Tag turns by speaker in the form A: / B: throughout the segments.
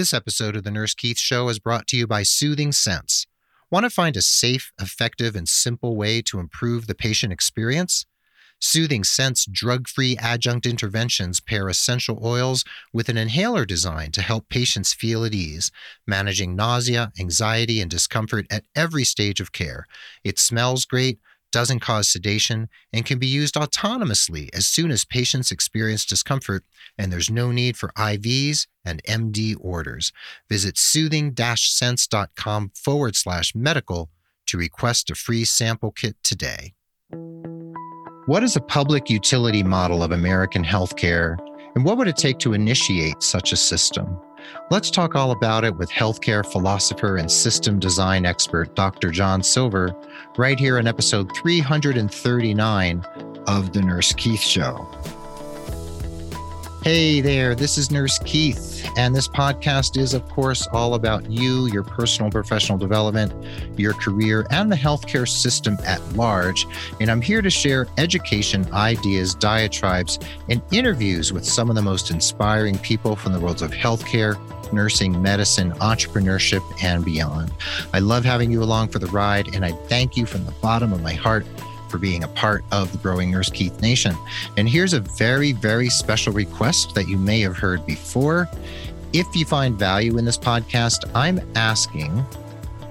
A: This episode of The Nurse Keith Show is brought to you by Soothing Scents. Want to find a safe, effective, and simple way to improve the patient experience? Soothing Scents drug free adjunct interventions pair essential oils with an inhaler design to help patients feel at ease, managing nausea, anxiety, and discomfort at every stage of care. It smells great doesn't cause sedation, and can be used autonomously as soon as patients experience discomfort, and there's no need for IVs and MD orders. Visit soothing scents.com forward slash medical to request a free sample kit today. What is a public utility model of American healthcare, and what would it take to initiate such a system? Let's talk all about it with healthcare philosopher and system design expert Dr. John Silver, right here in episode 339 of The Nurse Keith Show. Hey there, this is Nurse Keith, and this podcast is, of course, all about you, your personal professional development, your career, and the healthcare system at large. And I'm here to share education, ideas, diatribes, and interviews with some of the most inspiring people from the worlds of healthcare, nursing, medicine, entrepreneurship, and beyond. I love having you along for the ride, and I thank you from the bottom of my heart for being a part of the growing Nurse Keith Nation. And here's a very, very special request that you may have heard before. If you find value in this podcast, I'm asking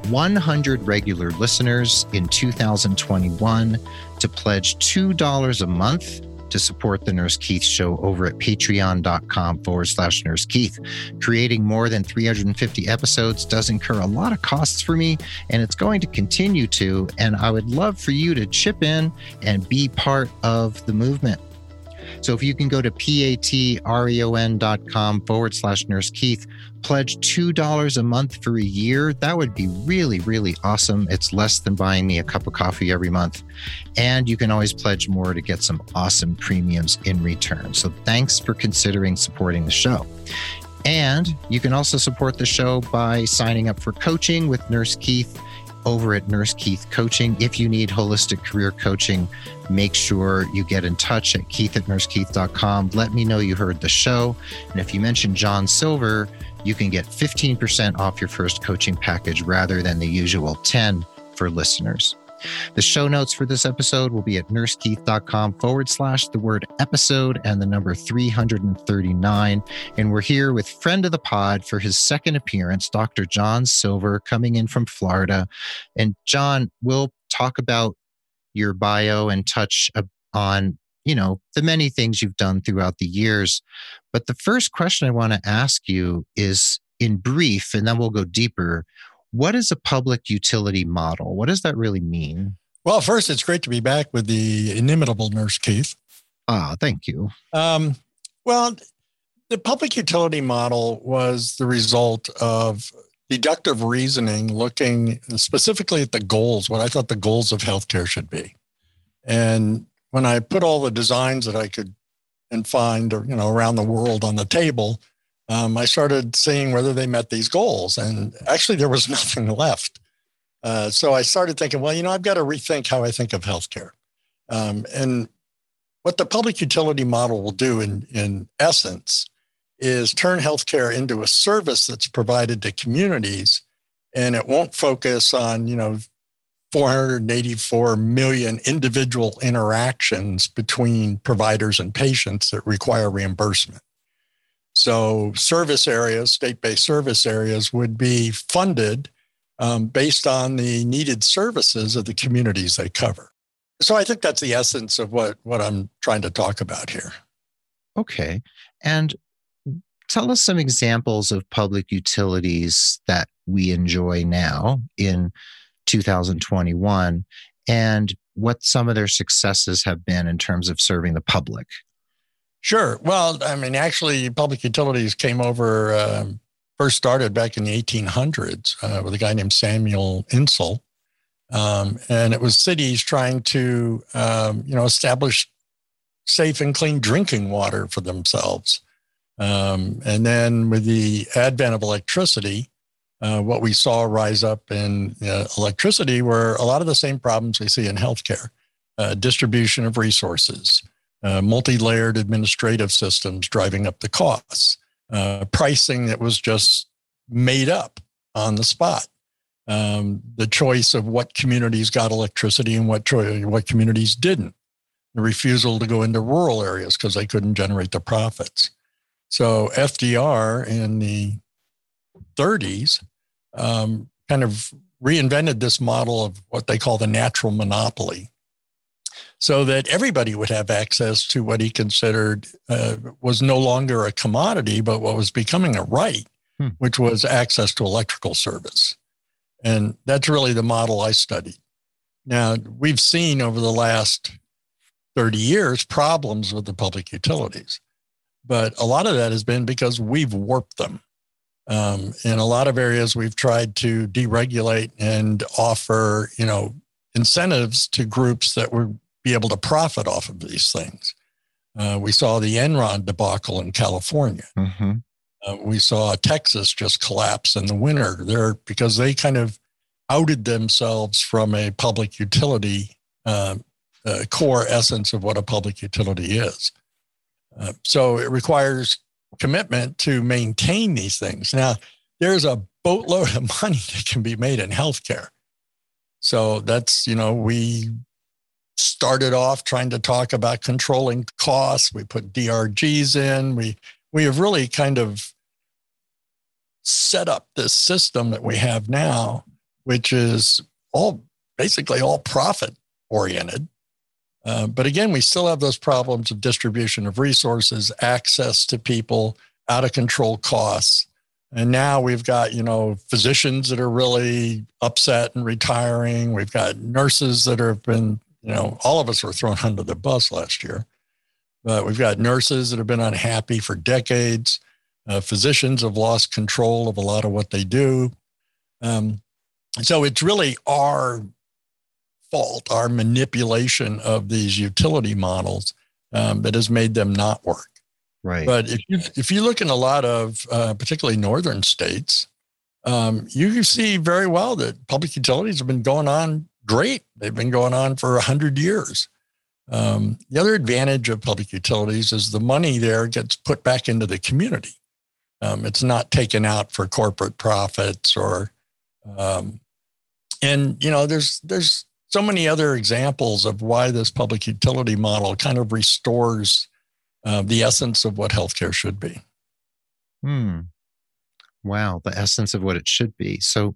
A: 100 regular listeners in 2021 to pledge $2 a month to support the Nurse Keith show over at patreon.com forward slash Nurse Keith. Creating more than 350 episodes does incur a lot of costs for me, and it's going to continue to. And I would love for you to chip in and be part of the movement. So if you can go to patreon.com forward slash nurse Keith, pledge $2 a month for a year, that would be really, really awesome. It's less than buying me a cup of coffee every month. And you can always pledge more to get some awesome premiums in return. So thanks for considering supporting the show. And you can also support the show by signing up for coaching with Nurse Keith over at Nurse Keith Coaching. If you need holistic career coaching, make sure you get in touch at keith at nursekeith.com. Let me know you heard the show. And if you mention John Silver, you can get 15% off your first coaching package rather than the usual 10 for listeners. The show notes for this episode will be at nursekeith.com forward slash the word episode and the number 339. And we're here with friend of the pod for his second appearance, Dr. John Silver, coming in from Florida. And John, we'll talk about your bio and touch on you know the many things you've done throughout the years but the first question i want to ask you is in brief and then we'll go deeper what is a public utility model? What does that really mean?
B: Well, first, it's great to be back with the inimitable Nurse Keith.
A: Ah, thank you. Um,
B: well, the public utility model was the result of deductive reasoning, looking specifically at the goals, what I thought the goals of healthcare should be. And when I put all the designs that I could and find, you know, around the world on the table, um, I started seeing whether they met these goals. And actually, there was nothing left. Uh, so I started thinking, well, you know, I've got to rethink how I think of healthcare. Um, and what the public utility model will do, in, in essence, is turn healthcare into a service that's provided to communities, and it won't focus on, you know, 484 million individual interactions between providers and patients that require reimbursement. So, service areas, state based service areas, would be funded um, based on the needed services of the communities they cover. So, I think that's the essence of what, what I'm trying to talk about here.
A: Okay. And tell us some examples of public utilities that we enjoy now in 2021 and what some of their successes have been in terms of serving the public.
B: Sure. Well, I mean, actually, public utilities came over, um, first started back in the 1800s uh, with a guy named Samuel Insull. Um, and it was cities trying to, um, you know, establish safe and clean drinking water for themselves. Um, and then with the advent of electricity, uh, what we saw rise up in uh, electricity were a lot of the same problems we see in healthcare uh, distribution of resources, uh, multi-layered administrative systems driving up the costs, uh, pricing that was just made up on the spot. Um, the choice of what communities got electricity and what what communities didn't. The refusal to go into rural areas because they couldn't generate the profits. So FDR in the 30s um, kind of reinvented this model of what they call the natural monopoly so that everybody would have access to what he considered uh, was no longer a commodity, but what was becoming a right, hmm. which was access to electrical service. And that's really the model I studied. Now, we've seen over the last 30 years problems with the public utilities, but a lot of that has been because we've warped them. Um, in a lot of areas, we've tried to deregulate and offer, you know, incentives to groups that would be able to profit off of these things. Uh, we saw the Enron debacle in California. Mm-hmm. Uh, we saw Texas just collapse in the winter there because they kind of outed themselves from a public utility uh, uh core essence of what a public utility is. Uh, so it requires commitment to maintain these things. Now, there's a boatload of money that can be made in healthcare. So that's, you know, we started off trying to talk about controlling costs. We put DRGs in. We, we have really kind of set up this system that we have now, which is all basically all profit oriented. Uh, but again, we still have those problems of distribution of resources, access to people, out of control costs. And now we've got, you know, physicians that are really upset and retiring. We've got nurses that have been, you know, all of us were thrown under the bus last year. But we've got nurses that have been unhappy for decades. Uh, physicians have lost control of a lot of what they do. Um, so it's really our fault, our manipulation of these utility models um, that has made them not work.
A: Right.
B: But if you if you look in a lot of uh, particularly northern states, um, you see very well that public utilities have been going on great. They've been going on for a hundred years. Um, the other advantage of public utilities is the money there gets put back into the community. Um, it's not taken out for corporate profits or, um, and you know, there's there's so many other examples of why this public utility model kind of restores uh, the essence of what healthcare should be.
A: Hmm. Wow, the essence of what it should be. So,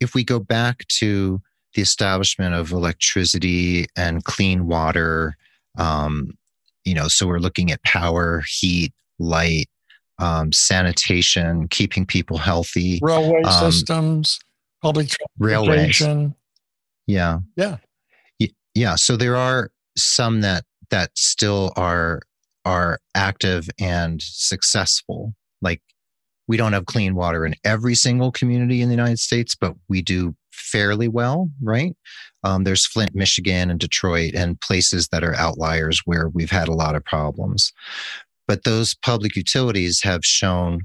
A: if we go back to the establishment of electricity and clean water, um, you know, so we're looking at power, heat, light, um, sanitation, keeping people healthy,
B: railway um, systems, public transportation. Railways.
A: Yeah.
B: Yeah.
A: Yeah. So there are some that that still are are active and successful. Like we don't have clean water in every single community in the United States, but we do fairly well, right? Um, there's Flint, Michigan, and Detroit, and places that are outliers where we've had a lot of problems. But those public utilities have shown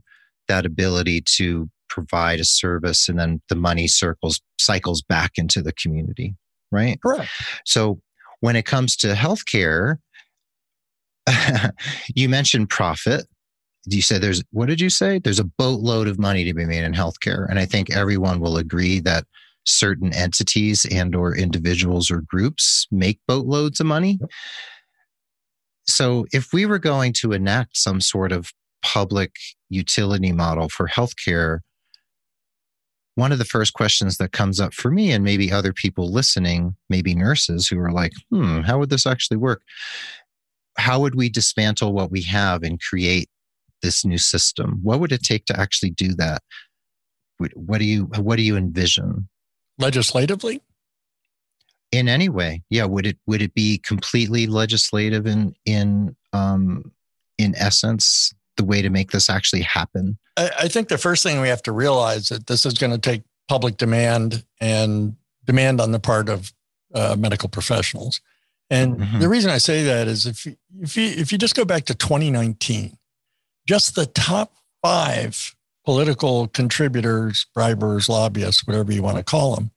A: that ability to provide a service and then the money circles cycles back into the community, right?
B: Correct.
A: So when it comes to healthcare, you mentioned profit. You said there's, what did you say? There's a boatload of money to be made in healthcare. And I think everyone will agree that certain entities and or individuals or groups make boatloads of money. So if we were going to enact some sort of public utility model for healthcare, one of the first questions that comes up for me and maybe other people listening, maybe nurses who are like, hmm, how would this actually work? how would we dismantle what we have and create this new system? What would it take to actually do that? What do you what do you envision?
B: Legislatively?
A: In any way, yeah. Would it would it be completely legislative in in um, in essence the way to make this actually happen?
B: I, I think the first thing we have to realize that this is going to take public demand and demand on the part of uh, medical professionals. And mm-hmm. the reason I say that is if you, if you if you just go back to 2019, just the top five political contributors, bribers, lobbyists, whatever you want to call them,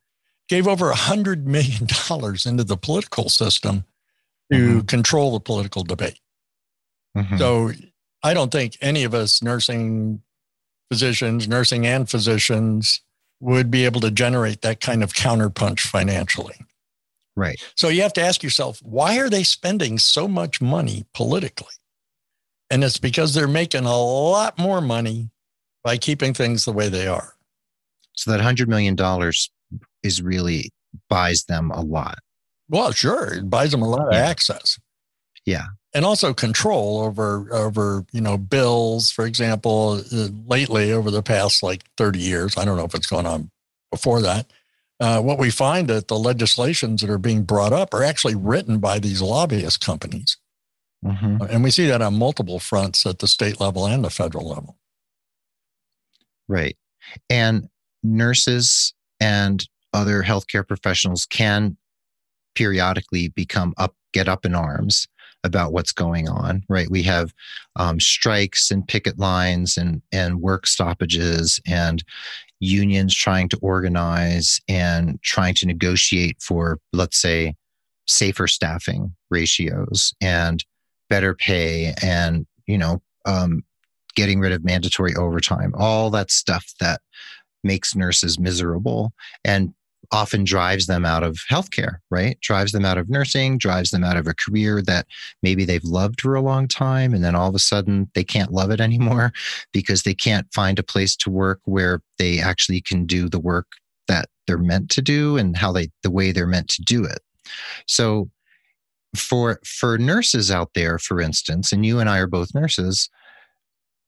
B: gave over a hundred million dollars into the political system to mm-hmm. control the political debate. Mm-hmm. So I don't think any of us nursing physicians, nursing and physicians, would be able to generate that kind of counterpunch financially.
A: Right.
B: So you have to ask yourself, why are they spending so much money politically? And it's because they're making a lot more money by keeping things the way they are.
A: So that $100 million is really buys them a lot.
B: Well, sure. It buys them a lot of access.
A: Yeah.
B: and also control over over you know bills for example uh, lately over the past like 30 years i don't know if it's going on before that uh, what we find that the legislations that are being brought up are actually written by these lobbyist companies
A: hmm
B: and we see that on multiple fronts at the state level and the federal level
A: Right. And nurses and other healthcare professionals can periodically become up, get up in arms about what's going on, right? We have um, strikes and picket lines and, and work stoppages and unions trying to organize and trying to negotiate for, let's say, safer staffing ratios and better pay and, you know, um, getting rid of mandatory overtime, all that stuff that makes nurses miserable and often drives them out of healthcare, right? Drives them out of nursing, drives them out of a career that maybe they've loved for a long time. And then all of a sudden they can't love it anymore because they can't find a place to work where they actually can do the work that they're meant to do and how they, the way they're meant to do it. So for, for nurses out there, for instance, and you and I are both nurses,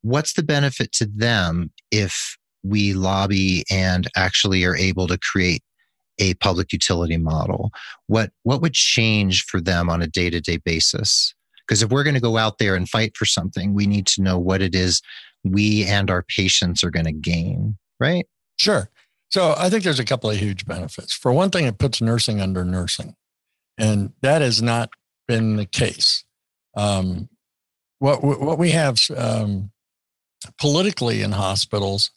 A: what's the benefit to them if we lobby and actually are able to create a public utility model what what would change for them on a day-to-day basis because if we're going to go out there and fight for something we need to know what it is we and our patients are going to gain right
B: Sure. So I think there's a couple of huge benefits. For one thing, it puts nursing under nursing, and that has not been the case. Um, what what we have um, politically in hospitals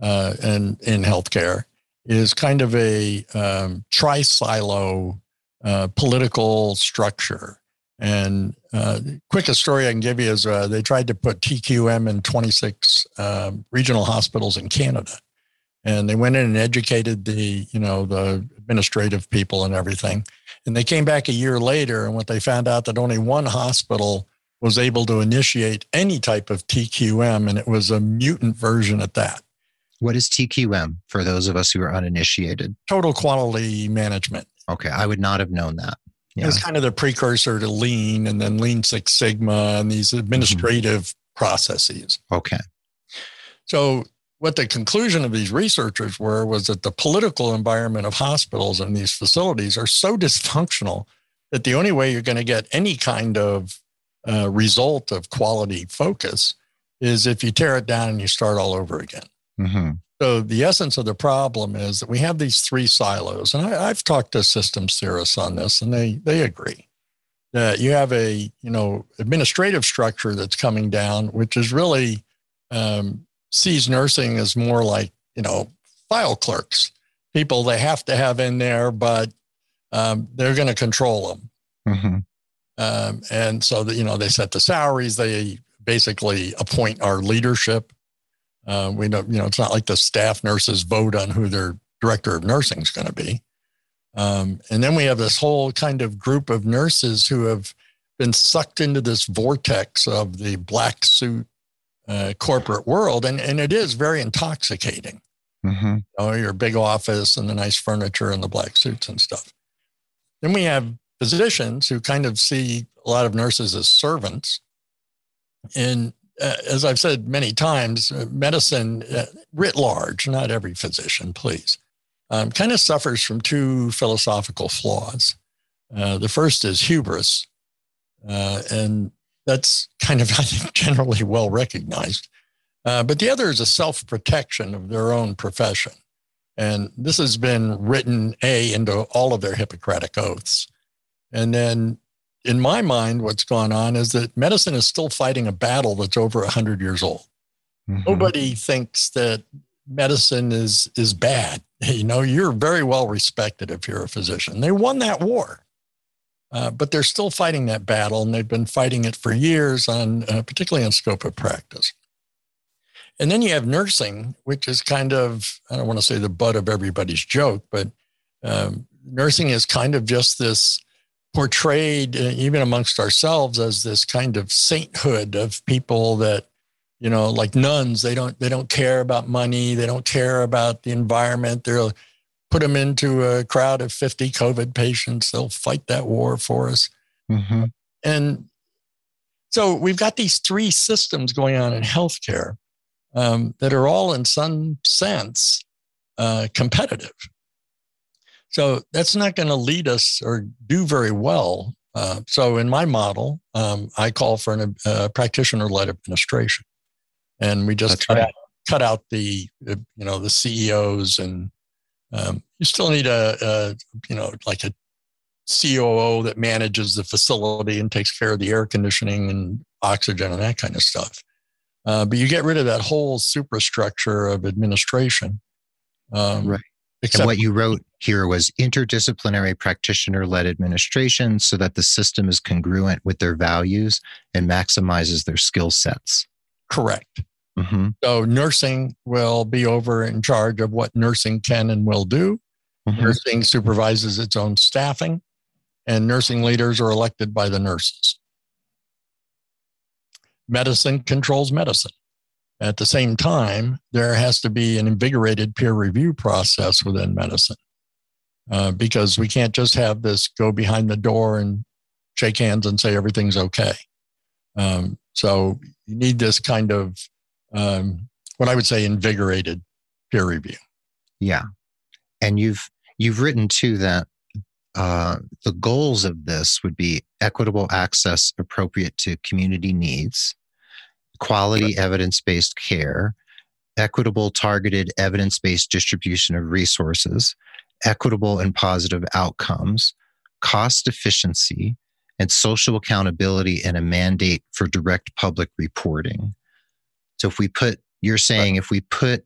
B: uh, and in healthcare is kind of a um, tri silo uh, political structure. And uh, quickest story I can give you is uh, they tried to put TQM in 26 um, regional hospitals in Canada and they went in and educated the you know the administrative people and everything and they came back a year later and what they found out that only one hospital was able to initiate any type of tqm and it was a mutant version at that.
A: What is tqm for those of us who are uninitiated?
B: Total quality management.
A: Okay i would not have known that. Yeah.
B: it's kind of the precursor to lean and then lean six sigma and these administrative processes.
A: Okay.
B: So, what the conclusion of these researchers were was that the political environment of hospitals and these facilities are so dysfunctional that the only way you're going to get any kind of uh, result of quality focus is if you tear it down and you start all over again.
A: hmm
B: So, the essence of the problem is that we have these three silos, and I, I've talked to systems theorists on this, and they they agree that you have a you know administrative structure that's coming down, which is really um, sees nursing as more like you know file clerks, people they have to have in there, but um, they're going to control them.
A: hmm
B: Um, and so that you know they set the salaries, they basically appoint our leadership. Uh, we don't, you know, it's not like the staff nurses vote on who their director of nursing is going to be. Um, and then we have this whole kind of group of nurses who have been sucked into this vortex of the black suit uh, corporate world, and and it is very intoxicating
A: hmm
B: you know, your big office and the nice furniture and the black suits and stuff. Then we have physicians who kind of see a lot of nurses as servants. And uh, as I've said many times, uh, medicine uh, writ large, not every physician, please, um, kind of suffers from two philosophical flaws. Uh, the first is hubris, uh, and that's kind of, generally well recognized. But the other is a self protection of their own profession. And this has been written A into all of their Hippocratic oaths. And then in my mind, what's gone on is that medicine is still fighting a battle that's over 100 years old.
A: hmm
B: Nobody thinks that medicine is, is bad. You know, you're very well respected if you're a physician. They won that war. Uh, but they're still fighting that battle, and they've been fighting it for years on, uh, particularly on scope of practice. And then you have nursing, which is kind of, I don't want to say the butt of everybody's joke, but um, nursing is kind of just this portrayed, uh, even amongst ourselves, as this kind of sainthood of people that, you know, like nuns. They don't they don't care about money. They don't care about the environment. They'll put them into a crowd of fifty COVID patients. They'll fight that war for us. Mm-hmm. And so we've got these three systems going on in healthcare um, that are all, in some sense, uh, competitive. So that's not going to lead us or do very well. Uh, so in my model, um, I call for a uh, practitioner-led administration, and we just cut, right. out, cut, out, the uh, you know the CEOs, and um, you still need a, a you know like a COO that manages the facility and takes care of the air conditioning and oxygen and that kind of stuff. Uh, but you get rid of that whole superstructure of administration.
A: Um, right. Except, and what you wrote here was interdisciplinary practitioner led administration so that the system is congruent with their values and maximizes their skill sets.
B: Correct. Mm-hmm. So nursing will be over in charge of what nursing can and will do. Mm-hmm. Nursing supervises its own staffing and nursing leaders are elected by the nurses. Medicine controls medicine. At the same time, there has to be an invigorated peer review process within medicine uh, because we can't just have this go behind the door and shake hands and say everything's okay. Um, so you need this kind of um, what I would say invigorated peer review.
A: Yeah, and you've you've written too that uh, the goals of this would be equitable access appropriate to community needs, quality evidence based care, equitable targeted evidence based distribution of resources, equitable and positive outcomes, cost efficiency, and social accountability and a mandate for direct public reporting. So if we put, you're saying if we put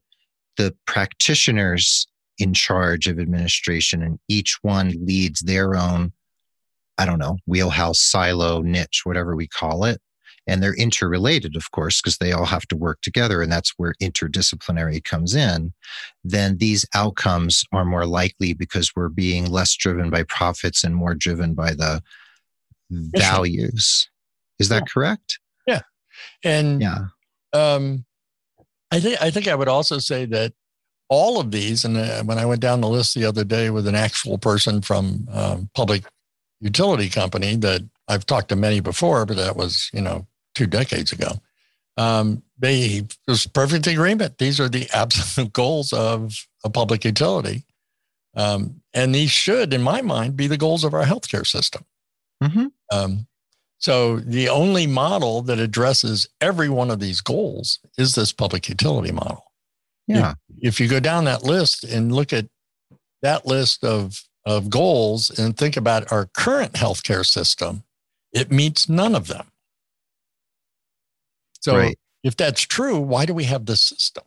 A: the practitioners in charge of administration and each one leads their own i don't know wheelhouse silo niche whatever we call it and they're interrelated of course because they all have to work together and that's where interdisciplinary comes in then these outcomes are more likely because we're being less driven by profits and more driven by the values. Is that yeah. correct?
B: Yeah. And yeah. um i think i think i would also say that all of these, and uh, when I went down the list the other day with an actual person from um, public utility company that I've talked to many before, but that was you know two decades ago. Um, they was perfect agreement. These are the absolute goals of a public utility, um, and these should, in my mind, be the goals of our healthcare system. Mm-hmm. Um, so the only model that addresses every one of these goals is this public utility model.
A: Yeah.
B: If, if you go down that list and look at that list of, of goals and think about our current healthcare system, it meets none of them. So right. if that's true, why do we have this system?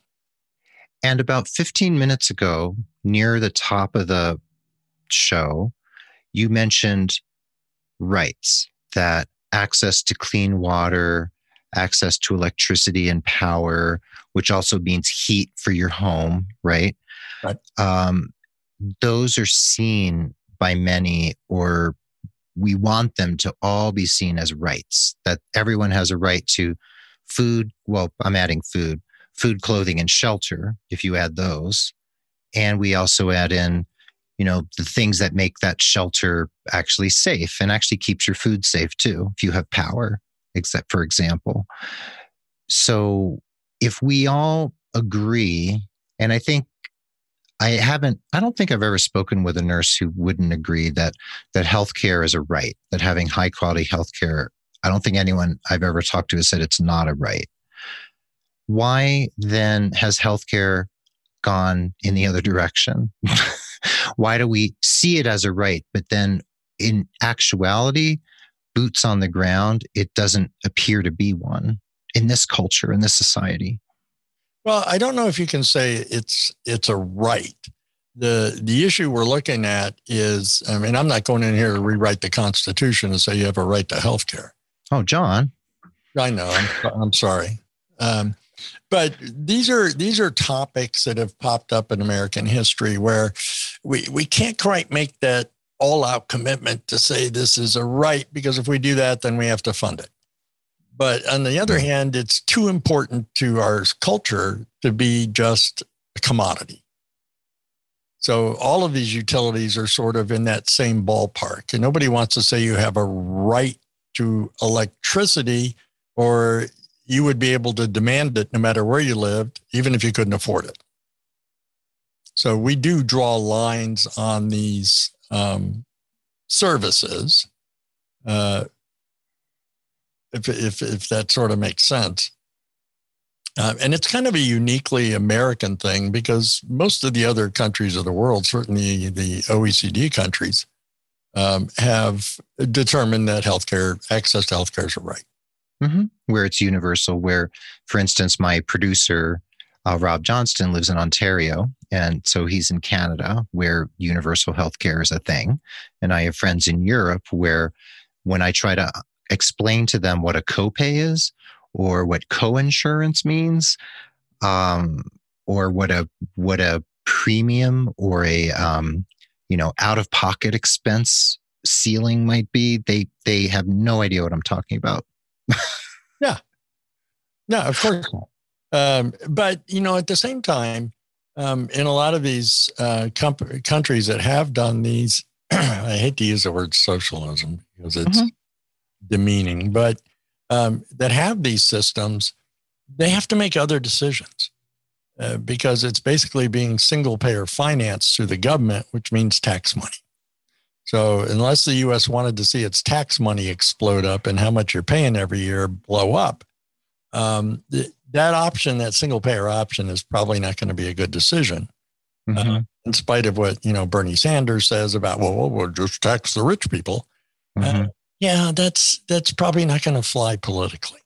A: And about 15 minutes ago, near the top of the show, you mentioned rights that access to clean water, access to electricity and power, which also means heat for your home, right? Right. Um, those are seen by many, or we want them to all be seen as rights, that everyone has a right to food. Well, I'm adding food, food, clothing, and shelter, if you add those. And we also add in, you know, the things that make that shelter actually safe and actually keeps your food safe too, if you have power except for example. So if we all agree, and I think I haven't, I don't think I've ever spoken with a nurse who wouldn't agree that that healthcare is a right, that having high quality healthcare, I don't think anyone I've ever talked to has said it's not a right. Why then has healthcare gone in the other direction? Why do we see it as a right, but then in actuality, boots on the ground, it doesn't appear to be one in this culture, in this society.
B: Well, I don't know if you can say it's it's a right. The the issue we're looking at is, I mean, I'm not going in here to rewrite the Constitution and say you have a right to health care.
A: Oh, John.
B: I know. I'm, I'm sorry. Um, but these are these are topics that have popped up in American history where we we can't quite make that all out commitment to say this is a right because if we do that, then we have to fund it. But on the other hand, it's too important to our culture to be just a commodity. So all of these utilities are sort of in that same ballpark. And nobody wants to say you have a right to electricity or you would be able to demand it no matter where you lived, even if you couldn't afford it. So we do draw lines on these um, services, uh, if, if, if that sort of makes sense. Uh, and it's kind of a uniquely American thing because most of the other countries of the world, certainly the OECD countries, um, have determined that healthcare access to healthcare is a right
A: mm-hmm. where it's universal. Where, for instance, my producer, uh, Rob Johnston, lives in Ontario. And so he's in Canada where universal healthcare is a thing. And I have friends in Europe where when I try to explain to them what a copay is or what co-insurance means, um, or what a what a premium or a um, you know out of pocket expense ceiling might be, they they have no idea what I'm talking about
B: yeah. No, of course not. Um, but, you know, at the same time, um, in a lot of these uh, comp- countries that have done these, I hate to use the word socialism because it's mm-hmm. demeaning, but um, that have these systems, they have to make other decisions uh, because it's basically being single payer financed through the government, which means tax money. So unless the U.S. wanted to see its tax money explode up and how much you're paying every year blow up, um, th- that option, that single payer option, is probably not going to be a good decision. Uh, mm-hmm. Uh, in spite of what you know Bernie Sanders says about, well, we'll just tax the rich people. Uh, mm-hmm. Uh, yeah, that's that's probably not going to fly politically.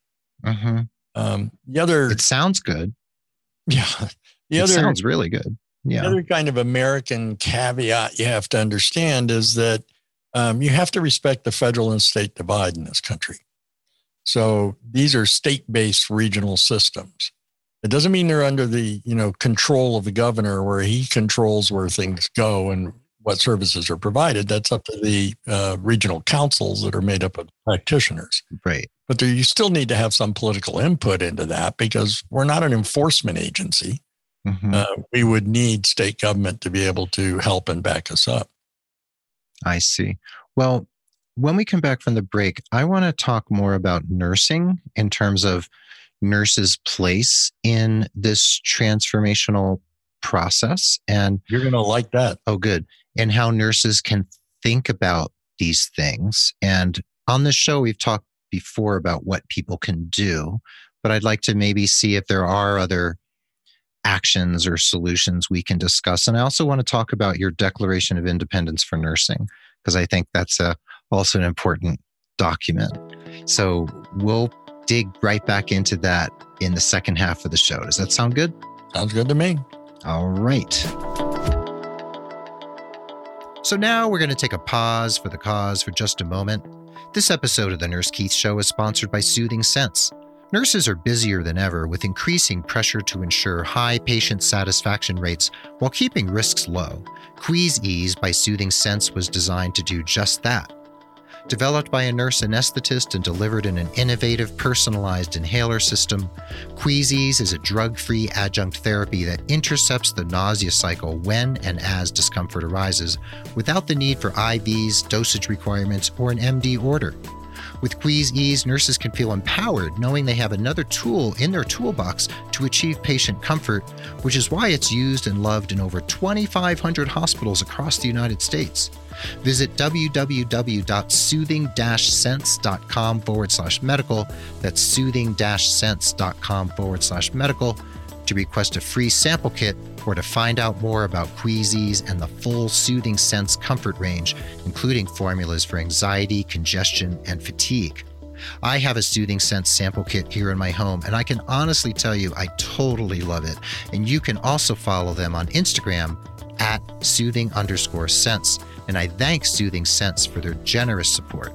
B: Mm-hmm. Um, the other,
A: it sounds good.
B: Yeah,
A: the it other sounds really good.
B: Yeah. Another kind of American caveat you have to understand is that um, you have to respect the federal and state divide in this country. So these are state-based regional systems. It doesn't mean they're under the you know control of the governor, where he controls where things go and what services are provided. That's up to the uh, regional councils that are made up of practitioners.
A: Right.
B: But there, you still need to have some political input into that because we're not an enforcement agency. Mm-hmm. Uh, we would need state government to be able to help and back us up.
A: I see. Well, when we come back from the break, I want to talk more about nursing in terms of nurses' place in this transformational process. And
B: you're going to like that.
A: Oh, good. And how nurses can think about these things. And on this show, we've talked before about what people can do, but I'd like to maybe see if there are other actions or solutions we can discuss. And I also want to talk about your Declaration of Independence for Nursing, because I think that's a, also an important document. So we'll dig right back into that in the second half of the show. Does that sound good?
B: Sounds good to me.
A: All right. So now we're going to take a pause for the cause for just a moment. This episode of the Nurse Keith Show is sponsored by Soothing Scents. Nurses are busier than ever with increasing pressure to ensure high patient satisfaction rates while keeping risks low. QueaseEase by Soothing Scents was designed to do just that. Developed by a nurse anesthetist and delivered in an innovative personalized inhaler system, Queeze is a drug free adjunct therapy that intercepts the nausea cycle when and as discomfort arises without the need for IVs, dosage requirements, or an MD order. With QueaseEase, nurses can feel empowered knowing they have another tool in their toolbox to achieve patient comfort, which is why it's used and loved in over 2,500 hospitals across the United States. Visit www.soothing-scents.com forward slash medical. That's soothing-scents.com forward slash medical to request a free sample kit or to find out more about QueaseEase and the full Soothing Scents comfort range, including formulas for anxiety, congestion, and fatigue. I have a Soothing Scents sample kit here in my home, and I can honestly tell you I totally love it. And you can also follow them on Instagram at soothing underscore scents. And I thank Soothing Scents for their generous support.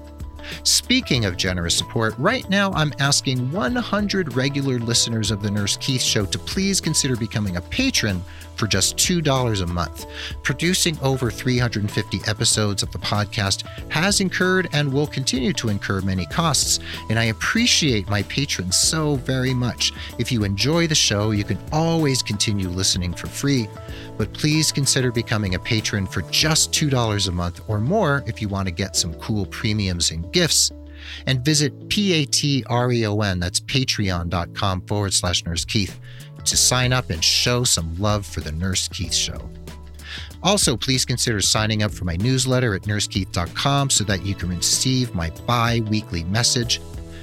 A: Speaking of generous support, right now I'm asking 100 regular listeners of the Nurse Keith Show to please consider becoming a patron for just $2 a month. Producing over 350 episodes of the podcast has incurred and will continue to incur many costs, and I appreciate my patrons so very much. If you enjoy the show, you can always continue listening for free, but please consider becoming a patron for just $2 a month or more if you want to get some cool premiums and gifts and visit P-A-T-R-E-O-N, that's patreon.com forward slash nurse Keith to sign up and show some love for the Nurse Keith Show. Also, please consider signing up for my newsletter at nursekeith.com so that you can receive my bi weekly message.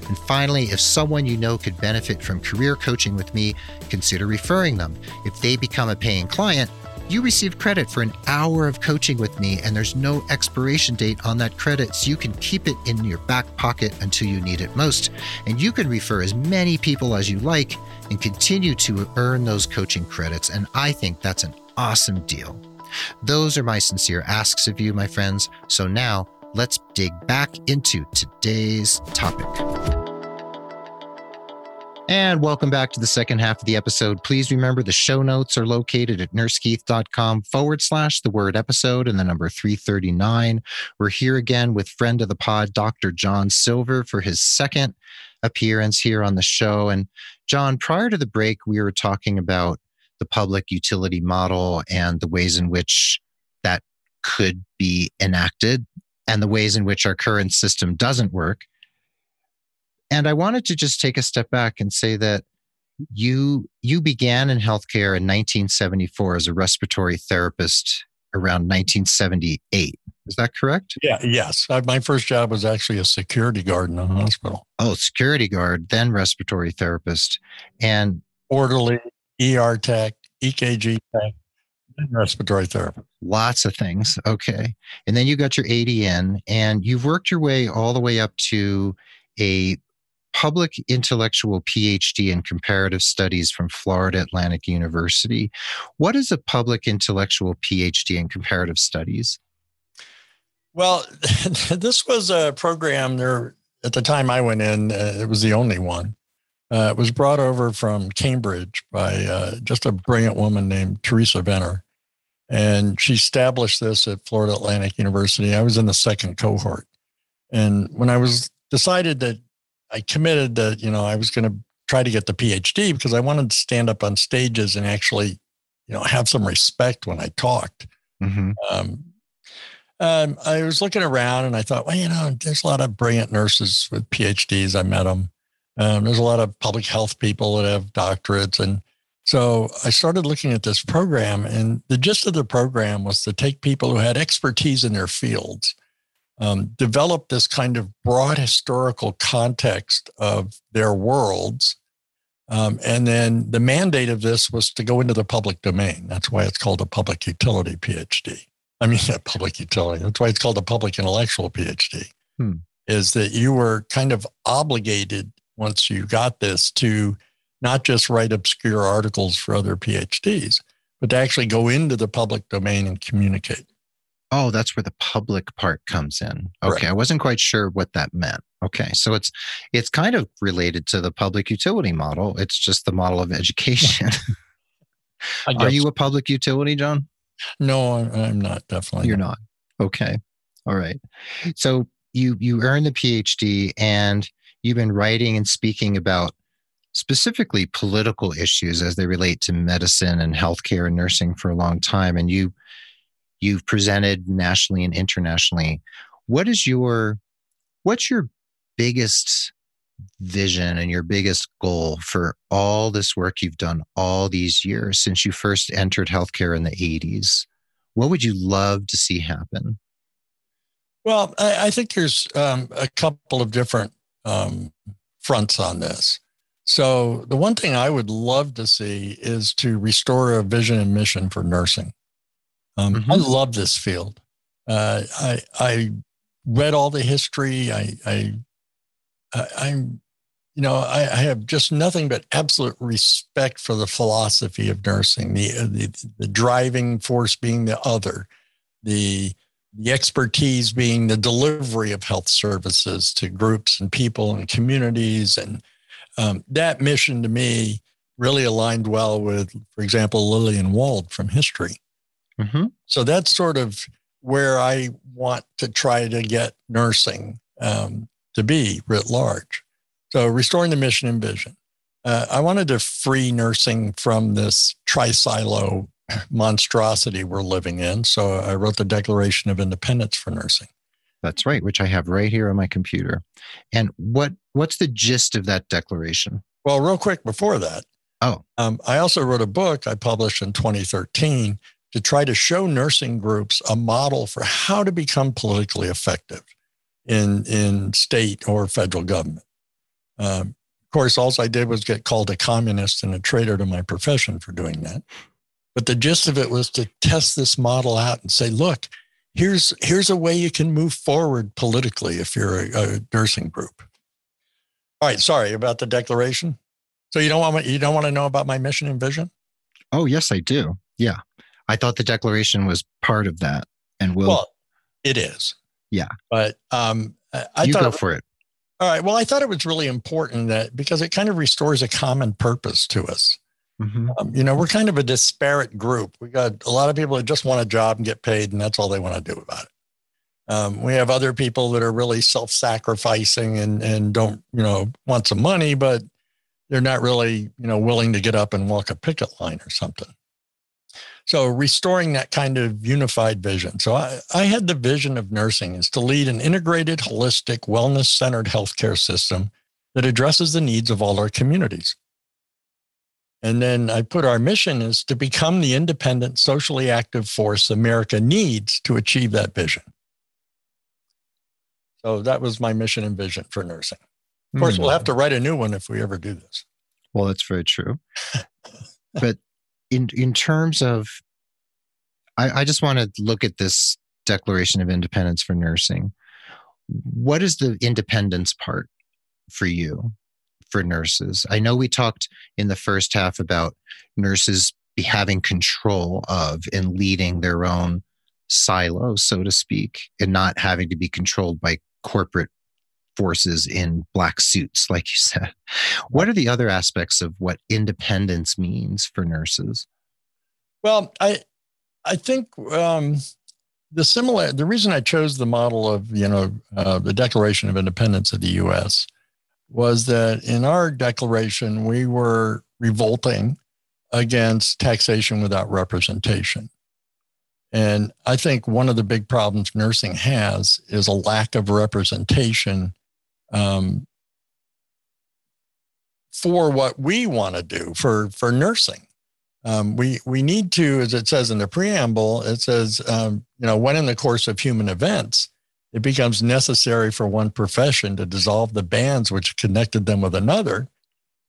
A: And finally, if someone you know could benefit from career coaching with me, consider referring them. If they become a paying client, you receive credit for an hour of coaching with me, and there's no expiration date on that credit, so you can keep it in your back pocket until you need it most. And you can refer as many people as you like and continue to earn those coaching credits. And I think that's an awesome deal. Those are my sincere asks of you, my friends. So now let's dig back into today's topic. And welcome back to the second half of the episode. Please remember the show notes are located at nursekeith.com forward slash the word episode and the number 339. We're here again with friend of the pod, Dr. John Silver, for his second appearance here on the show. And John, prior to the break, we were talking about the public utility model and the ways in which that could be enacted and the ways in which our current system doesn't work. And I wanted to just take a step back and say that you you began in healthcare in 1974 as a respiratory therapist around 1978. Is that correct?
B: Yeah, yes. I, my first job was actually a security guard in a hospital.
A: Oh, security guard, then respiratory therapist. And
B: orderly, ER tech, EKG tech, respiratory therapist.
A: Lots of things. Okay. And then you got your ADN and you've worked your way all the way up to a public intellectual PhD in comparative studies from Florida Atlantic University. What is a public intellectual PhD in comparative studies?
B: Well, this was a program there at the time I went in, uh, it was the only one. Uh, it was brought over from Cambridge by uh, just a brilliant woman named Teresa Brennan. And she established this at Florida Atlantic University. I was in the second cohort. And when I was decided that I committed that, you know, I was going to try to get the PhD because I wanted to stand up on stages and actually, you know, have some respect when I talked. Mm-hmm. Um, um, I was looking around and I thought, well, you know, there's a lot of brilliant nurses with PhDs. I met them. Um, there's a lot of public health people that have doctorates. And so I started looking at this program, and the gist of the program was to take people who had expertise in their fields um, develop this kind of broad historical context of their worlds. Um, and then the mandate of this was to go into the public domain. That's why it's called a public utility PhD. I mean, a public utility. That's why it's called a public intellectual PhD. Hmm. Is that you were kind of obligated once you got this to not just write obscure articles for other PhDs, but to actually go into the public domain and communicate.
A: Oh, that's where the public part comes in. Okay, right. I wasn't quite sure what that meant. Okay, so it's it's kind of related to the public utility model. It's just the model of education. Are you a public utility, John?
B: No, I'm not. Definitely,
A: you're not. not. Okay, all right. So you you earned the PhD, and you've been writing and speaking about specifically political issues as they relate to medicine and healthcare and nursing for a long time, and you You've presented nationally and internationally. What is your what's your biggest vision and your biggest goal for all this work you've done all these years since you first entered healthcare in the 80s? What would you love to see happen?
B: Well, I, I think there's um, a couple of different um, fronts on this. So, the one thing I would love to see is to restore a vision and mission for nursing. Um, mm-hmm. I love this field. Uh, I I read all the history. I I, I am you know I, I, have just nothing but absolute respect for the philosophy of nursing. The, the the driving force being the other, the the expertise being the delivery of health services to groups and people and communities. And um, that mission to me really aligned well with, for example, Lillian Wald from history. Mm-hmm. So that's sort of where I want to try to get nursing um, to be writ large. So restoring the mission and vision. Uh, I wanted to free nursing from this tri-silo monstrosity we're living in. So I wrote the Declaration of Independence for nursing.
A: That's right, which I have right here on my computer. And what what's the gist of that declaration?
B: Well, real quick before that,
A: oh,
B: um, I also wrote a book I published in 2013 to try to show nursing groups a model for how to become politically effective in in state or federal government. Um, of course, all I did was get called a communist and a traitor to my profession for doing that. But the gist of it was to test this model out and say, look, here's here's a way you can move forward politically if you're a, a nursing group. All right, sorry about the declaration. So you don't want you don't want to know about my mission and vision?
A: Oh yes, I do. Yeah, I thought the declaration was part of that, and will.
B: Well, it is.
A: Yeah,
B: but um, I
A: you
B: thought
A: go for it.
B: All right. Well, I thought it was really important that because it kind of restores a common purpose to us. Mm-hmm. Um, you know, we're kind of a disparate group. We got a lot of people that just want a job and get paid, and that's all they want to do about it. Um, we have other people that are really self-sacrificing and and don't you know want some money, but they're not really you know willing to get up and walk a picket line or something. So restoring that kind of unified vision. So I, I had the vision of nursing is to lead an integrated, holistic, wellness-centered healthcare system that addresses the needs of all our communities. And then I put our mission is to become the independent, socially active force America needs to achieve that vision. So that was my mission and vision for nursing. Of course, mm. we'll have to write a new one if we ever do this.
A: Well, that's very true. but in in terms of, I, I just want to look at this Declaration of Independence for nursing. What is the independence part for you? for nurses. I know we talked in the first half about nurses be having control of and leading their own silo, so to speak, and not having to be controlled by corporate forces in black suits, like you said. What are the other aspects of what independence means for nurses?
B: Well, I I think um, the similar the reason I chose the model of you know uh, the Declaration of Independence of the U.S was that in our declaration, we were revolting against taxation without representation. And I think one of the big problems nursing has is a lack of representation um, for what we want to do for, for nursing. Um, we, we need to, as it says in the preamble, it says, um, you know, when in the course of human events, it becomes necessary for one profession to dissolve the bands which connected them with another,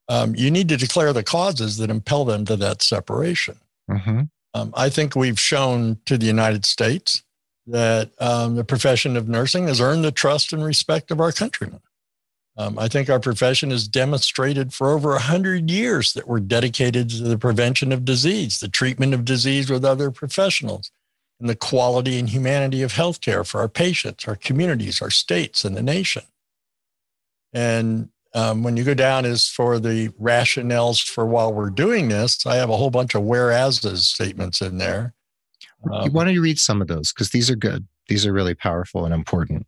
B: um, you need to declare the causes that impel them to that separation. Mm-hmm. Um, I think we've shown to the United States that um, the profession of nursing has earned the trust and respect of our countrymen. Um, I think our profession has demonstrated for over 100 years that we're dedicated to the prevention of disease, the treatment of disease with other professionals, and the quality and humanity of healthcare for our patients, our communities, our states, and the nation. And um, when you go down is for the rationales for while we're doing this, I have a whole bunch of whereases statements in there.
A: Um, Why don't you read some of those? Because these are good. These are really powerful and important.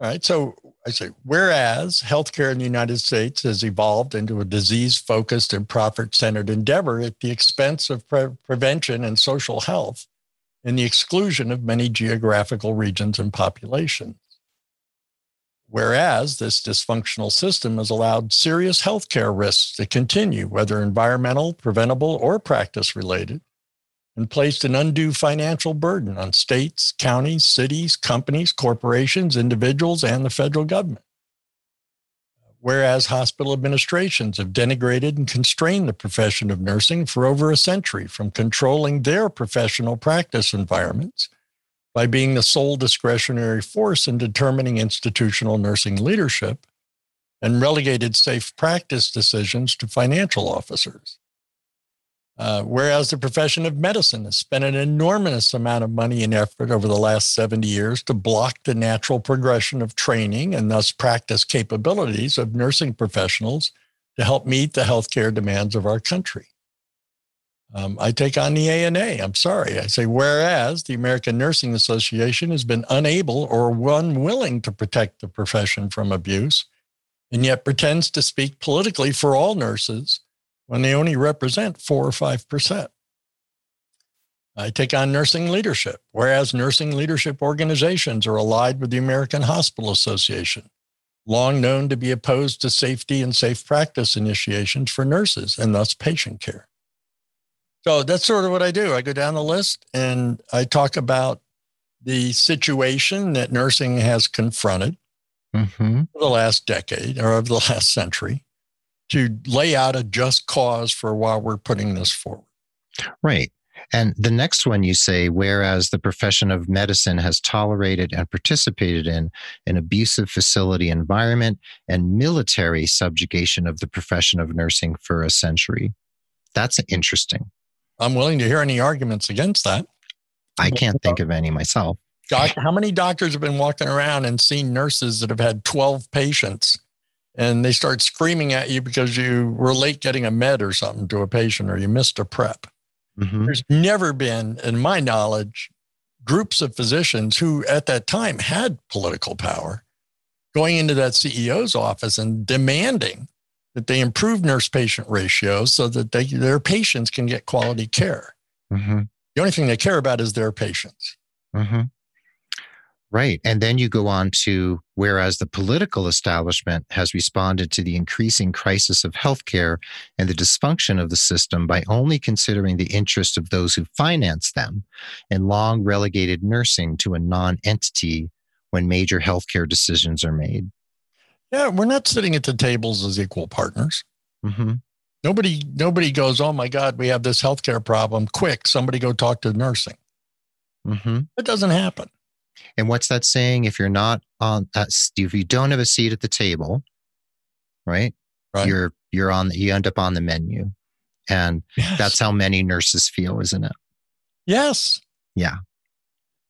B: All right. So I say, whereas healthcare in the United States has evolved into a disease focused and profit centered endeavor at the expense of pre- prevention and social health, and the exclusion of many geographical regions and populations. Whereas this dysfunctional system has allowed serious healthcare risks to continue, whether environmental, preventable, or practice related, and placed an undue financial burden on states, counties, cities, companies, corporations, individuals, and the federal government whereas hospital administrations have denigrated and constrained the profession of nursing for over a century from controlling their professional practice environments by being the sole discretionary force in determining institutional nursing leadership and relegated safe practice decisions to financial officers. Uh, whereas the profession of medicine has spent an enormous amount of money and effort over the last 70 years to block the natural progression of training and thus practice capabilities of nursing professionals to help meet the healthcare demands of our country. Um, I take on the ANA. I'm sorry. I say, whereas the American Nursing Association has been unable or unwilling to protect the profession from abuse, and yet pretends to speak politically for all nurses when they only represent four or 5%. I take on nursing leadership, whereas nursing leadership organizations are allied with the American Hospital Association, long known to be opposed to safety and safe practice initiations for nurses and thus patient care. So that's sort of what I do. I go down the list and I talk about the situation that nursing has confronted mm-hmm. for the last decade or of the last century to lay out a just cause for why we're putting this forward.
A: Right. And the next one you say, whereas the profession of medicine has tolerated and participated in an abusive facility environment and military subjugation of the profession of nursing for a century. That's interesting.
B: I'm willing to hear any arguments against that.
A: I can't think of any myself.
B: Doc, how many doctors have been walking around and seen nurses that have had 12 patients and they start screaming at you because you were late getting a med or something to a patient or you missed a prep. Mm-hmm. There's never been, in my knowledge, groups of physicians who at that time had political power going into that CEO's office and demanding that they improve nurse patient ratios so that they, their patients can get quality care. Mm-hmm. The only thing they care about is their patients. Mm-hmm.
A: Right. And then you go on to whereas the political establishment has responded to the increasing crisis of healthcare and the dysfunction of the system by only considering the interests of those who finance them and long relegated nursing to a non entity when major healthcare decisions are made.
B: Yeah, we're not sitting at the tables as equal partners. Mm-hmm. Nobody, nobody goes, "Oh my God, we have this healthcare problem! Quick, somebody go talk to nursing." Mm-hmm. It doesn't happen.
A: And what's that saying? If you're not on, uh, if you don't have a seat at the table, right? right. You're you're on. You end up on the menu, and yes. that's how many nurses feel, isn't it?
B: Yes.
A: Yeah.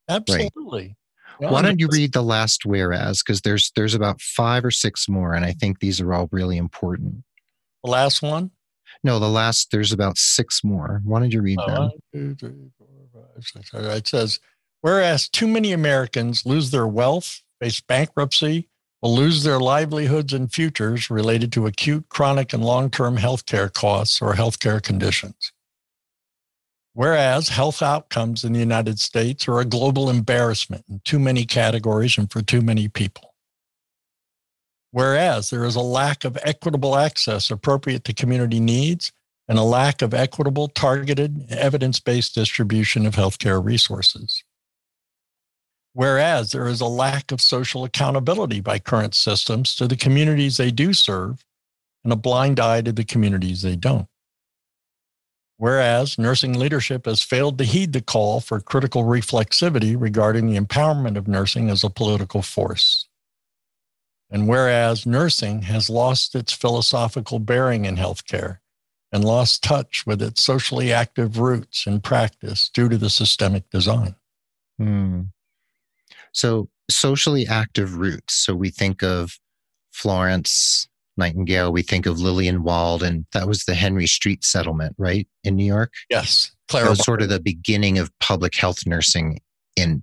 B: Absolutely.
A: Right. Why don't you read the last whereas? Because there's there's about five or six more, and I think these are all really important.
B: The last one?
A: No, the last. There's about six more. Why don't you read uh, them? One, two, three, four,
B: five, six. All right. It says Whereas too many Americans lose their wealth, face bankruptcy, will lose their livelihoods and futures related to acute, chronic, and long term healthcare costs or healthcare conditions. Whereas health outcomes in the United States are a global embarrassment in too many categories and for too many people. Whereas there is a lack of equitable access appropriate to community needs and a lack of equitable, targeted, evidence based distribution of healthcare resources. Whereas there is a lack of social accountability by current systems to the communities they do serve and a blind eye to the communities they don't. Whereas nursing leadership has failed to heed the call for critical reflexivity regarding the empowerment of nursing as a political force. And whereas nursing has lost its philosophical bearing in healthcare and lost touch with its socially active roots in practice due to the systemic design.
A: Hmm. So, socially active roots. So, we think of Florence Nightingale, we think of Lillian Wald, and that was the Henry Street settlement, right, in New York?
B: Yes.
A: Clara that was sort of the beginning of public health nursing in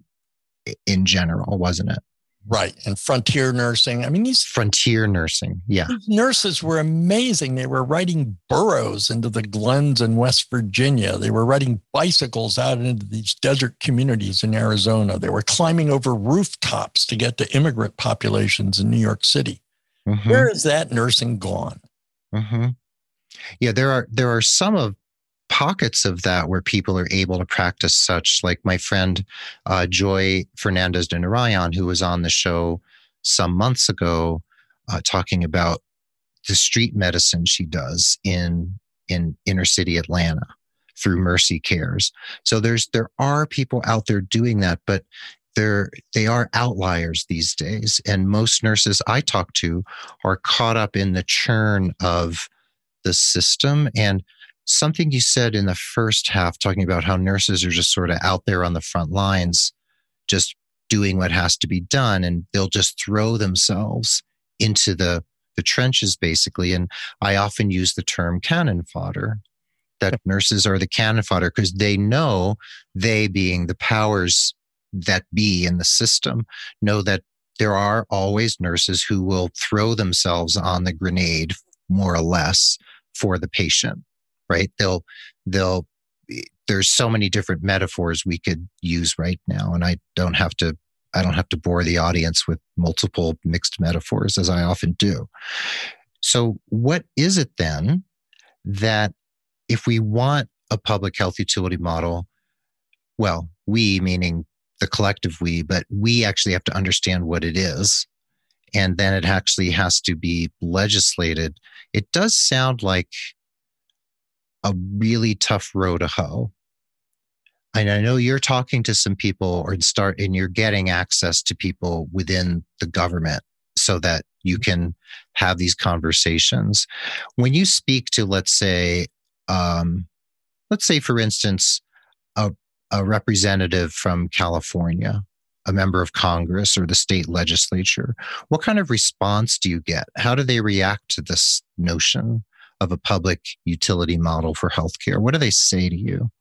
A: in general, wasn't it?
B: Right. And frontier nursing. I mean, these
A: frontier nursing. Yeah.
B: nurses were amazing. They were riding burros into the glens in West Virginia. They were riding bicycles out into these desert communities in Arizona. They were climbing over rooftops to get to immigrant populations in New York City. Mm-hmm. Where is that nursing gone?
A: Mm-hmm. Yeah, there are there are some of pockets of that where people are able to practice such, like my friend uh, Joy Fernandez de Narayan, who was on the show some months ago, uh, talking about the street medicine she does in in inner city Atlanta through Mercy Cares. So there's there are people out there doing that, but they're they are outliers these days. And most nurses I talk to are caught up in the churn of the system and something you said in the first half, talking about how nurses are just sort of out there on the front lines, just doing what has to be done, and they'll just throw themselves into the the trenches basically. And I often use the term cannon fodder. That nurses are the cannon fodder because they know they being the powers that be in the system know that there are always nurses who will throw themselves on the grenade more or less for the patient right they'll they'll eh, there's so many different metaphors we could use right now and i don't have to i don't have to bore the audience with multiple mixed metaphors as i often do so what is it then that if we want a public health utility model well we meaning the collective we, but we actually have to understand what it is. And then it actually has to be legislated. It does sound like a really tough row to hoe. And I know you're talking to some people or start and you're getting access to people within the government so that you mm-hmm. can have these conversations. When you speak to, let's say, um, let's say, for instance, a, a representative from California, a member of Congress or the state legislature, what kind of response do you get? How do they react to this notion of a public utility model for healthcare? What do they say to you?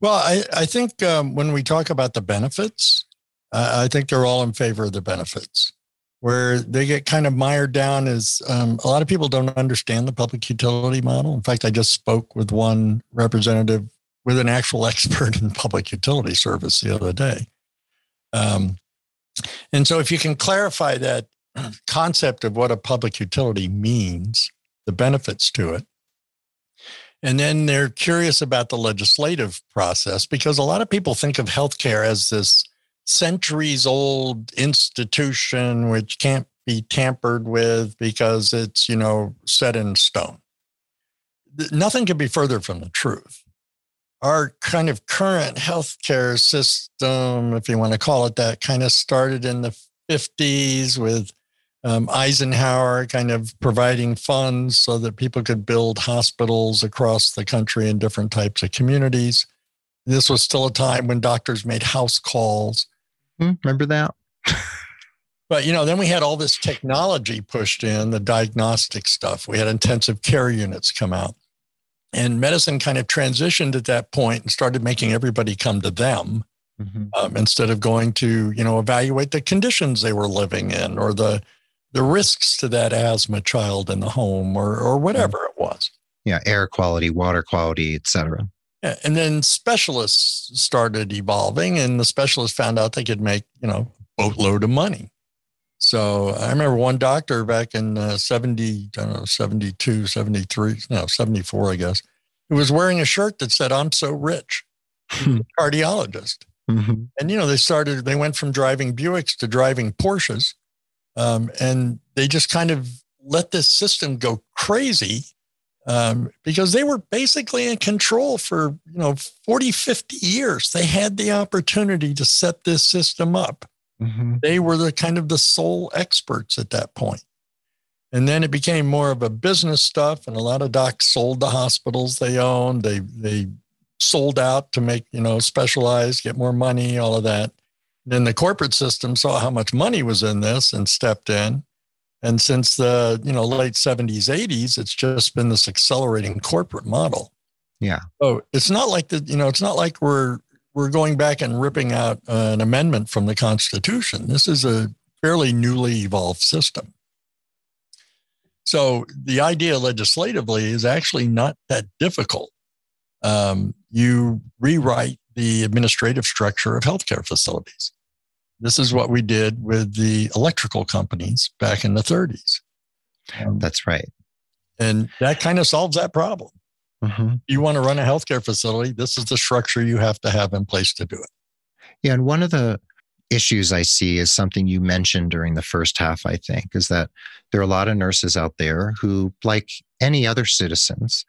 B: Well, I, I think um, when we talk about the benefits, uh, I think they're all in favor of the benefits. Where they get kind of mired down is um, a lot of people don't understand the public utility model. In fact, I just spoke with one representative with an actual expert in public utility service the other day. Um, and so, if you can clarify that concept of what a public utility means, the benefits to it, and then they're curious about the legislative process because a lot of people think of healthcare as this centuries old institution which can't be tampered with because it's, you know, set in stone. Nothing could be further from the truth our kind of current healthcare system, if you want to call it that, kind of started in the 50s with um, Eisenhower kind of providing funds so that people could build hospitals across the country in different types of communities. This was still a time when doctors made house calls.
A: Hmm, remember that?
B: but you know, then we had all this technology pushed in, the diagnostic stuff. We had intensive care units come out. And medicine kind of transitioned at that point and started making everybody come to them mm-hmm. um, instead of going to, you know, evaluate the conditions they were living in or the the risks to that asthma child in the home or or whatever it was.
A: Yeah, air quality, water quality, etc.
B: Yeah, and then specialists started evolving, and the specialists found out they could make, you know, boatload of money. So I remember one doctor back in uh, 70, I don't know, 72, 73, no, 74, I guess, who was wearing a shirt that said, I'm so rich, cardiologist. Mm-hmm. And, you know, they started, they went from driving Buicks to driving Porsches. Um, and they just kind of let this system go crazy um, because they were basically in control for, you know, 40, 50 years. They had the opportunity to set this system up. Mm-hmm. They were the kind of the sole experts at that point. And then it became more of a business stuff, and a lot of docs sold the hospitals they owned. They they sold out to make you know specialized, get more money, all of that. Then the corporate system saw how much money was in this and stepped in. And since the you know late 70s, 80s, it's just been this accelerating corporate model.
A: Yeah.
B: So it's not like the you know it's not like we're we're going back and ripping out uh, an amendment from the Constitution. This is a fairly newly evolved system. So the idea legislatively is actually not that difficult. Um, you rewrite the administrative structure of healthcare facilities. This is what we did with the electrical companies back in the 30s.
A: Um, That's right.
B: And that kind of solves that problem. Mm-hmm. You want to run a healthcare facility, this is the structure you have to have in place to do it.
A: Yeah. And one of the issues I see is something you mentioned during the first half, I think, is that there are a lot of nurses out there who, like any other citizens,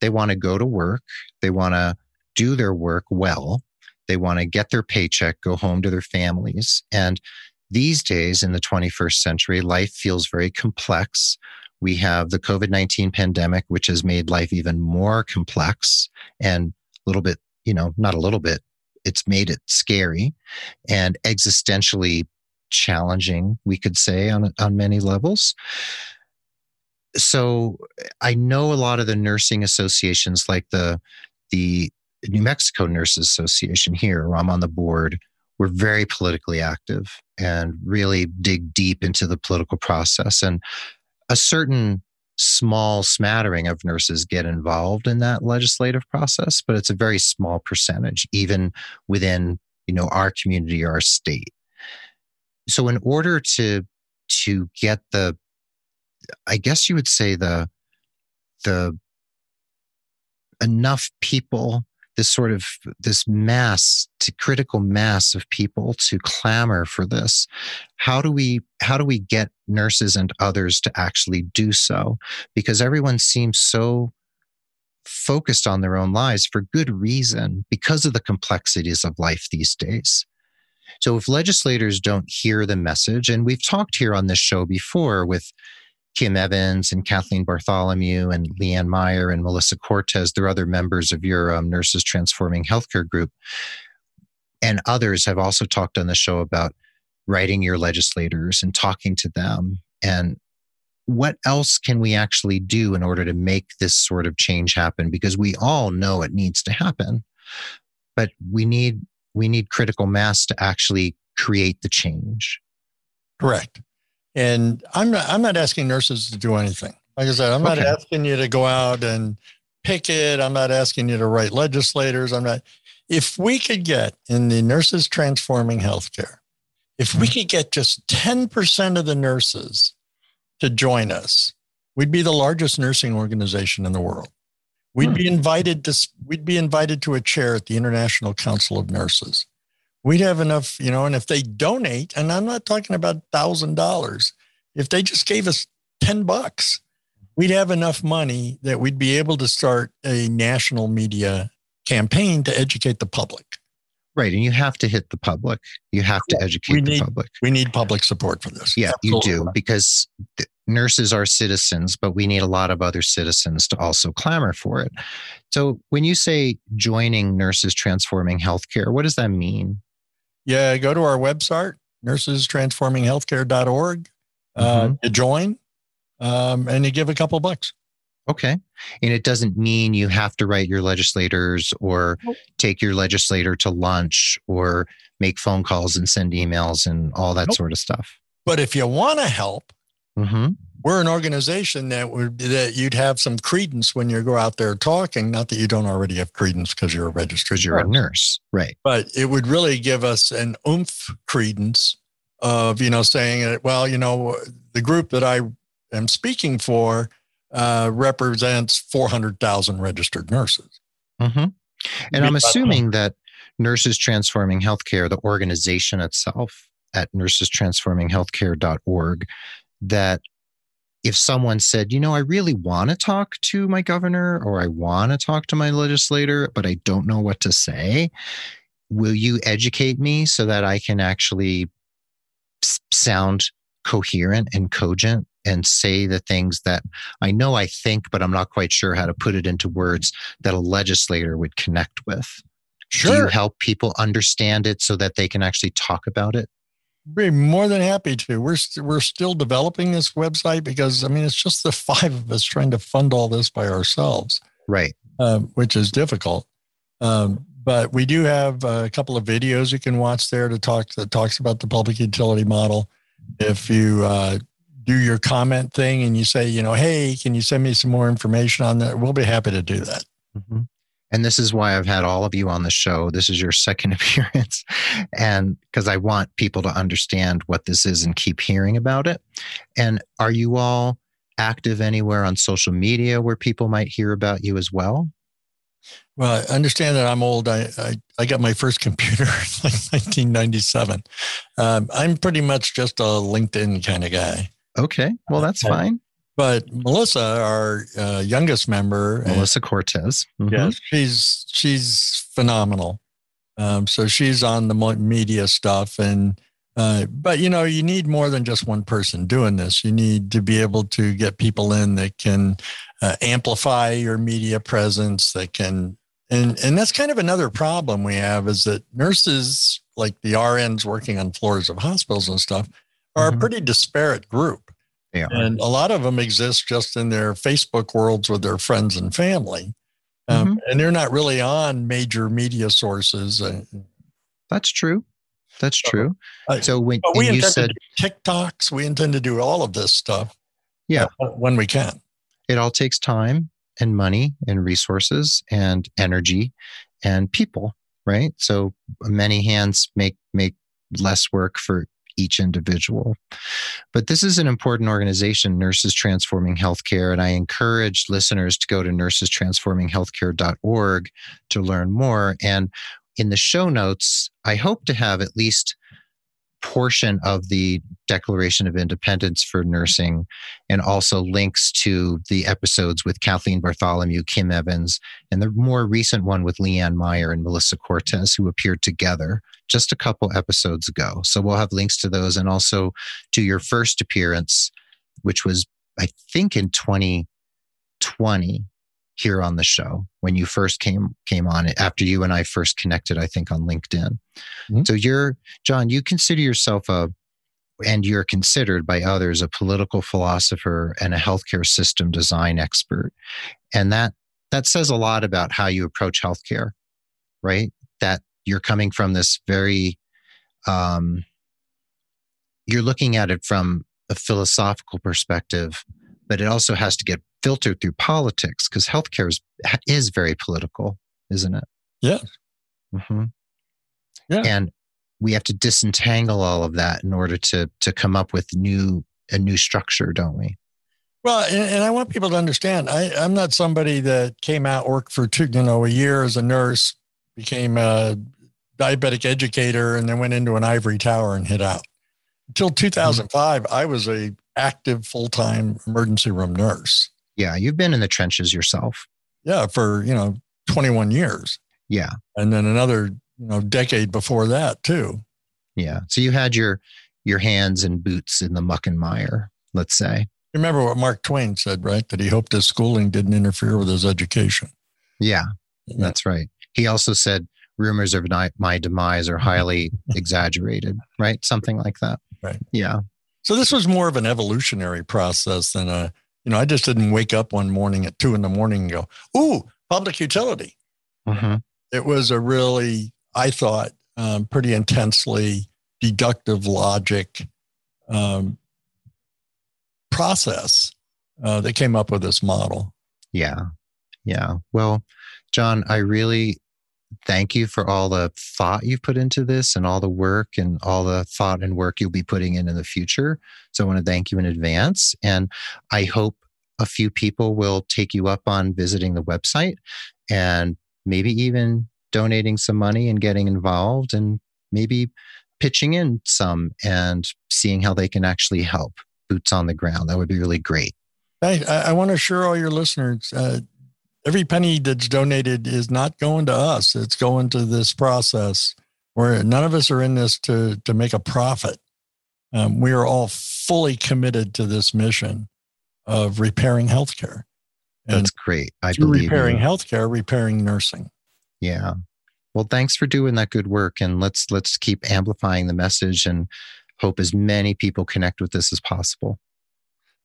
A: they want to go to work, they want to do their work well, they want to get their paycheck, go home to their families. And these days in the 21st century, life feels very complex We have the COVID 19 pandemic, which has made life even more complex and a little bit, you know, not a little bit, it's made it scary and existentially challenging, we could say, on, on many levels. So I know a lot of the nursing associations, like the the New Mexico Nurses Association here, I'm on the board, we're very politically active and really dig deep into the political process. And a certain small smattering of nurses get involved in that legislative process, but it's a very small percentage, even within you know our community or our state. So in order to to get the I guess you would say the the enough people this sort of this mass to critical mass of people to clamor for this. How do we how do we get nurses and others to actually do so? Because everyone seems so focused on their own lives for good reason because of the complexities of life these days. So if legislators don't hear the message and we've talked here on this show before with Kim Evans and Kathleen Bartholomew and Leanne Meyer and Melissa Cortez. They're other members of your um, Nurses Transforming Healthcare group. And others have also talked on the show about writing your legislators and talking to them. And what else can we actually do in order to make this sort of change happen? Because we all know it needs to happen, but we need we need critical mass to actually create the change.
B: Correct. And I'm not, I'm not asking nurses to do anything. Like I said, I'm not okay. asking you to go out and picket. I'm not asking you to write legislators. I'm not. If we could get in the nurses transforming healthcare, if we mm-hmm. could get just 10% of the nurses to join us, we'd be the largest nursing organization in the world. We'd be hmm. invited to we'd be invited to a chair at the International Council of Nurses we'd have enough, you know, and if they donate, and I'm not talking about thousand dollars, if they just gave us 10 bucks, we'd have enough money that we'd be able to start a national media campaign to educate the public.
A: Right. And you have to hit the public. You have to educate
B: need,
A: the public.
B: We need public support for this.
A: Yeah, Absolutely. you do because nurses are citizens, but we need a lot of other citizens to also clamor for it. So when you say joining Nurses Transforming Healthcare, what does that mean?
B: Yeah, go to our website, nursestransforminghealthcare.org. Uh, mm-hmm. You join um, and you give a couple bucks.
A: Okay. And it doesn't mean you have to write your legislators or take your legislator to lunch or make phone calls and send emails and all that nope. sort of stuff.
B: But if you want to help, mm-hmm we're an organization that would that you'd have some credence when you go out there talking. Not that you don't already have credence because you're a registered
A: you're a nurse, right?
B: But it would really give us an oomph credence of you know saying, well, you know, the group that I am speaking for uh, represents four hundred thousand registered nurses.
A: Mm-hmm. And I'm assuming that Nurses Transforming Healthcare, the organization itself at nursestransforminghealthcare.org, that if someone said, you know, I really want to talk to my governor or I want to talk to my legislator, but I don't know what to say, will you educate me so that I can actually sound coherent and cogent and say the things that I know I think, but I'm not quite sure how to put it into words that a legislator would connect with? Sure. Do you help people understand it so that they can actually talk about it?
B: Be more than happy to. We're we st- we're still developing this website because I mean it's just the five of us trying to fund all this by ourselves,
A: right?
B: Um, which is difficult. Um, but we do have a couple of videos you can watch there to talk that talks about the public utility model. If you uh, do your comment thing and you say, you know, hey, can you send me some more information on that? We'll be happy to do that. Mm-hmm.
A: And this is why I've had all of you on the show. This is your second appearance. And because I want people to understand what this is and keep hearing about it. And are you all active anywhere on social media where people might hear about you as well?
B: Well, I understand that I'm old. I, I, I got my first computer in like 1997. Um, I'm pretty much just a LinkedIn kind of guy.
A: Okay. Well, that's uh, fine.
B: But Melissa, our uh, youngest member,
A: Melissa Cortez,
B: mm-hmm. yes, she's she's phenomenal. Um, so she's on the media stuff, and Uh, but you know, you need more than just one person doing this. You need to be able to get people in that can uh, amplify your media presence. That can, and and that's kind of another problem we have is that nurses, like the RNs working on floors of hospitals and stuff, are mm-hmm. a pretty disparate group.
A: Yeah,
B: and a lot of them exist just in their Facebook worlds with their friends and family, um, mm-hmm. and they're not really on major media sources.
A: That's true. That's true.
B: Uh, so when we you said TikToks, we intend to do all of this stuff.
A: Yeah,
B: uh, when we can.
A: It all takes time and money and resources and energy and people, right? So many hands make make less work for each individual. But this is an important organization, Nurses Transforming Healthcare, and I encourage listeners to go to nursestransforminghealthcare.org to learn more. And in the show notes, I hope to have at least portion of the Declaration of Independence for nursing and also links to the episodes with Kathleen Bartholomew, Kim Evans, and the more recent one with Leanne Meyer and Melissa Cortez, who appeared together just a couple episodes ago. So we'll have links to those and also to your first appearance, which was, I think, in 2020 here on the show when you first came came on it after you and I first connected I think on LinkedIn. Mm-hmm. So you're John you consider yourself a and you're considered by others a political philosopher and a healthcare system design expert. And that that says a lot about how you approach healthcare, right? That you're coming from this very um you're looking at it from a philosophical perspective, but it also has to get filtered through politics because healthcare is, is very political, isn't it?
B: Yeah.
A: Mm-hmm. Yeah. And we have to disentangle all of that in order to to come up with new a new structure, don't we?
B: Well, and, and I want people to understand. I, I'm not somebody that came out worked for two, you know a year as a nurse, became a diabetic educator, and then went into an ivory tower and hit out. Until 2005, mm-hmm. I was a active full time emergency room nurse.
A: Yeah, you've been in the trenches yourself.
B: Yeah, for, you know, 21 years.
A: Yeah.
B: And then another, you know, decade before that too.
A: Yeah. So you had your your hands and boots in the muck and mire, let's say.
B: Remember what Mark Twain said, right? That he hoped his schooling didn't interfere with his education.
A: Yeah, yeah. that's right. He also said rumors of my demise are highly exaggerated, right? Something like that.
B: Right.
A: Yeah.
B: So this was more of an evolutionary process than a you know, I just didn't wake up one morning at two in the morning and go, "Ooh, public utility."
A: Mm-hmm.
B: It was a really, I thought, um, pretty intensely deductive logic um, process uh, that came up with this model.
A: Yeah, yeah. Well, John, I really thank you for all the thought you've put into this and all the work and all the thought and work you'll be putting in in the future. So I want to thank you in advance. And I hope a few people will take you up on visiting the website and maybe even donating some money and getting involved and maybe pitching in some and seeing how they can actually help boots on the ground. That would be really great.
B: I, I want to assure all your listeners uh, every penny that's donated is not going to us. It's going to this process where none of us are in this to, to make a profit. Um, we are all fully committed to this mission of repairing healthcare.
A: And That's great. I believe
B: repairing
A: you.
B: healthcare, repairing nursing.
A: Yeah. Well, thanks for doing that good work, and let's let's keep amplifying the message and hope as many people connect with this as possible.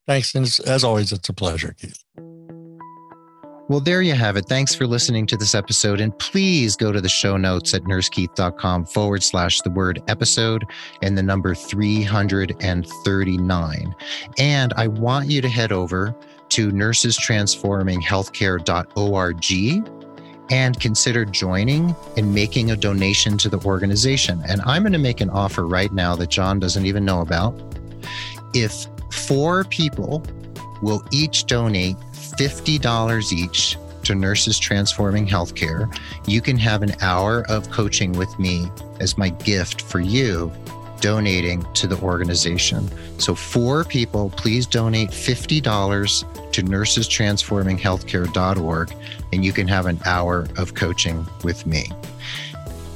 B: Thanks, and as always, it's a pleasure, Keith.
A: Well, there you have it. Thanks for listening to this episode. And please go to the show notes at nursekeith.com forward slash the word episode and the number 339. And I want you to head over to nursestransforminghealthcare.org and consider joining and making a donation to the organization. And I'm going to make an offer right now that John doesn't even know about. If four people will each donate $50 each to Nurses Transforming Healthcare, you can have an hour of coaching with me as my gift for you donating to the organization. So, four people, please donate $50 to nursestransforminghealthcare.org, and you can have an hour of coaching with me.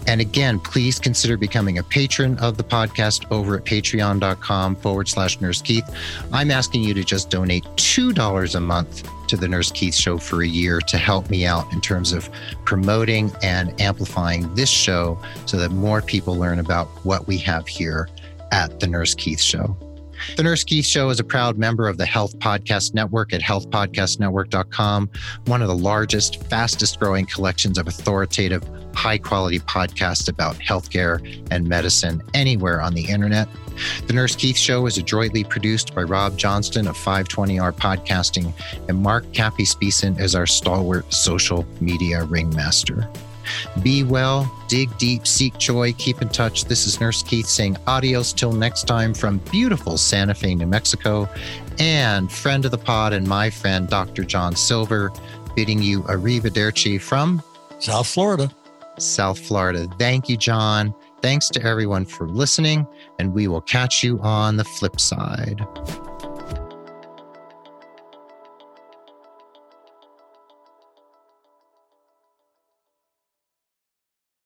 A: And again, please consider becoming a patron of the podcast over at patreon.com forward slash Nurse Keith. I'm asking you to just donate $2 a month to the Nurse Keith Show for a year to help me out in terms of promoting and amplifying this show so that more people learn about what we have here at the Nurse Keith Show. The Nurse Keith Show is a proud member of the Health Podcast Network at healthpodcastnetwork.com, one of the largest, fastest growing collections of authoritative, high quality podcasts about healthcare and medicine anywhere on the internet. The Nurse Keith Show is adroitly produced by Rob Johnston of 520R Podcasting, and Mark Capispisan is our stalwart social media ringmaster. Be well, dig deep, seek joy, keep in touch. This is Nurse Keith saying adios till next time from beautiful Santa Fe, New Mexico, and friend of the pod and my friend, Dr. John Silver, bidding you arrivederci from
B: South Florida.
A: South Florida. Thank you, John. Thanks to everyone for listening, and we will catch you on the flip side.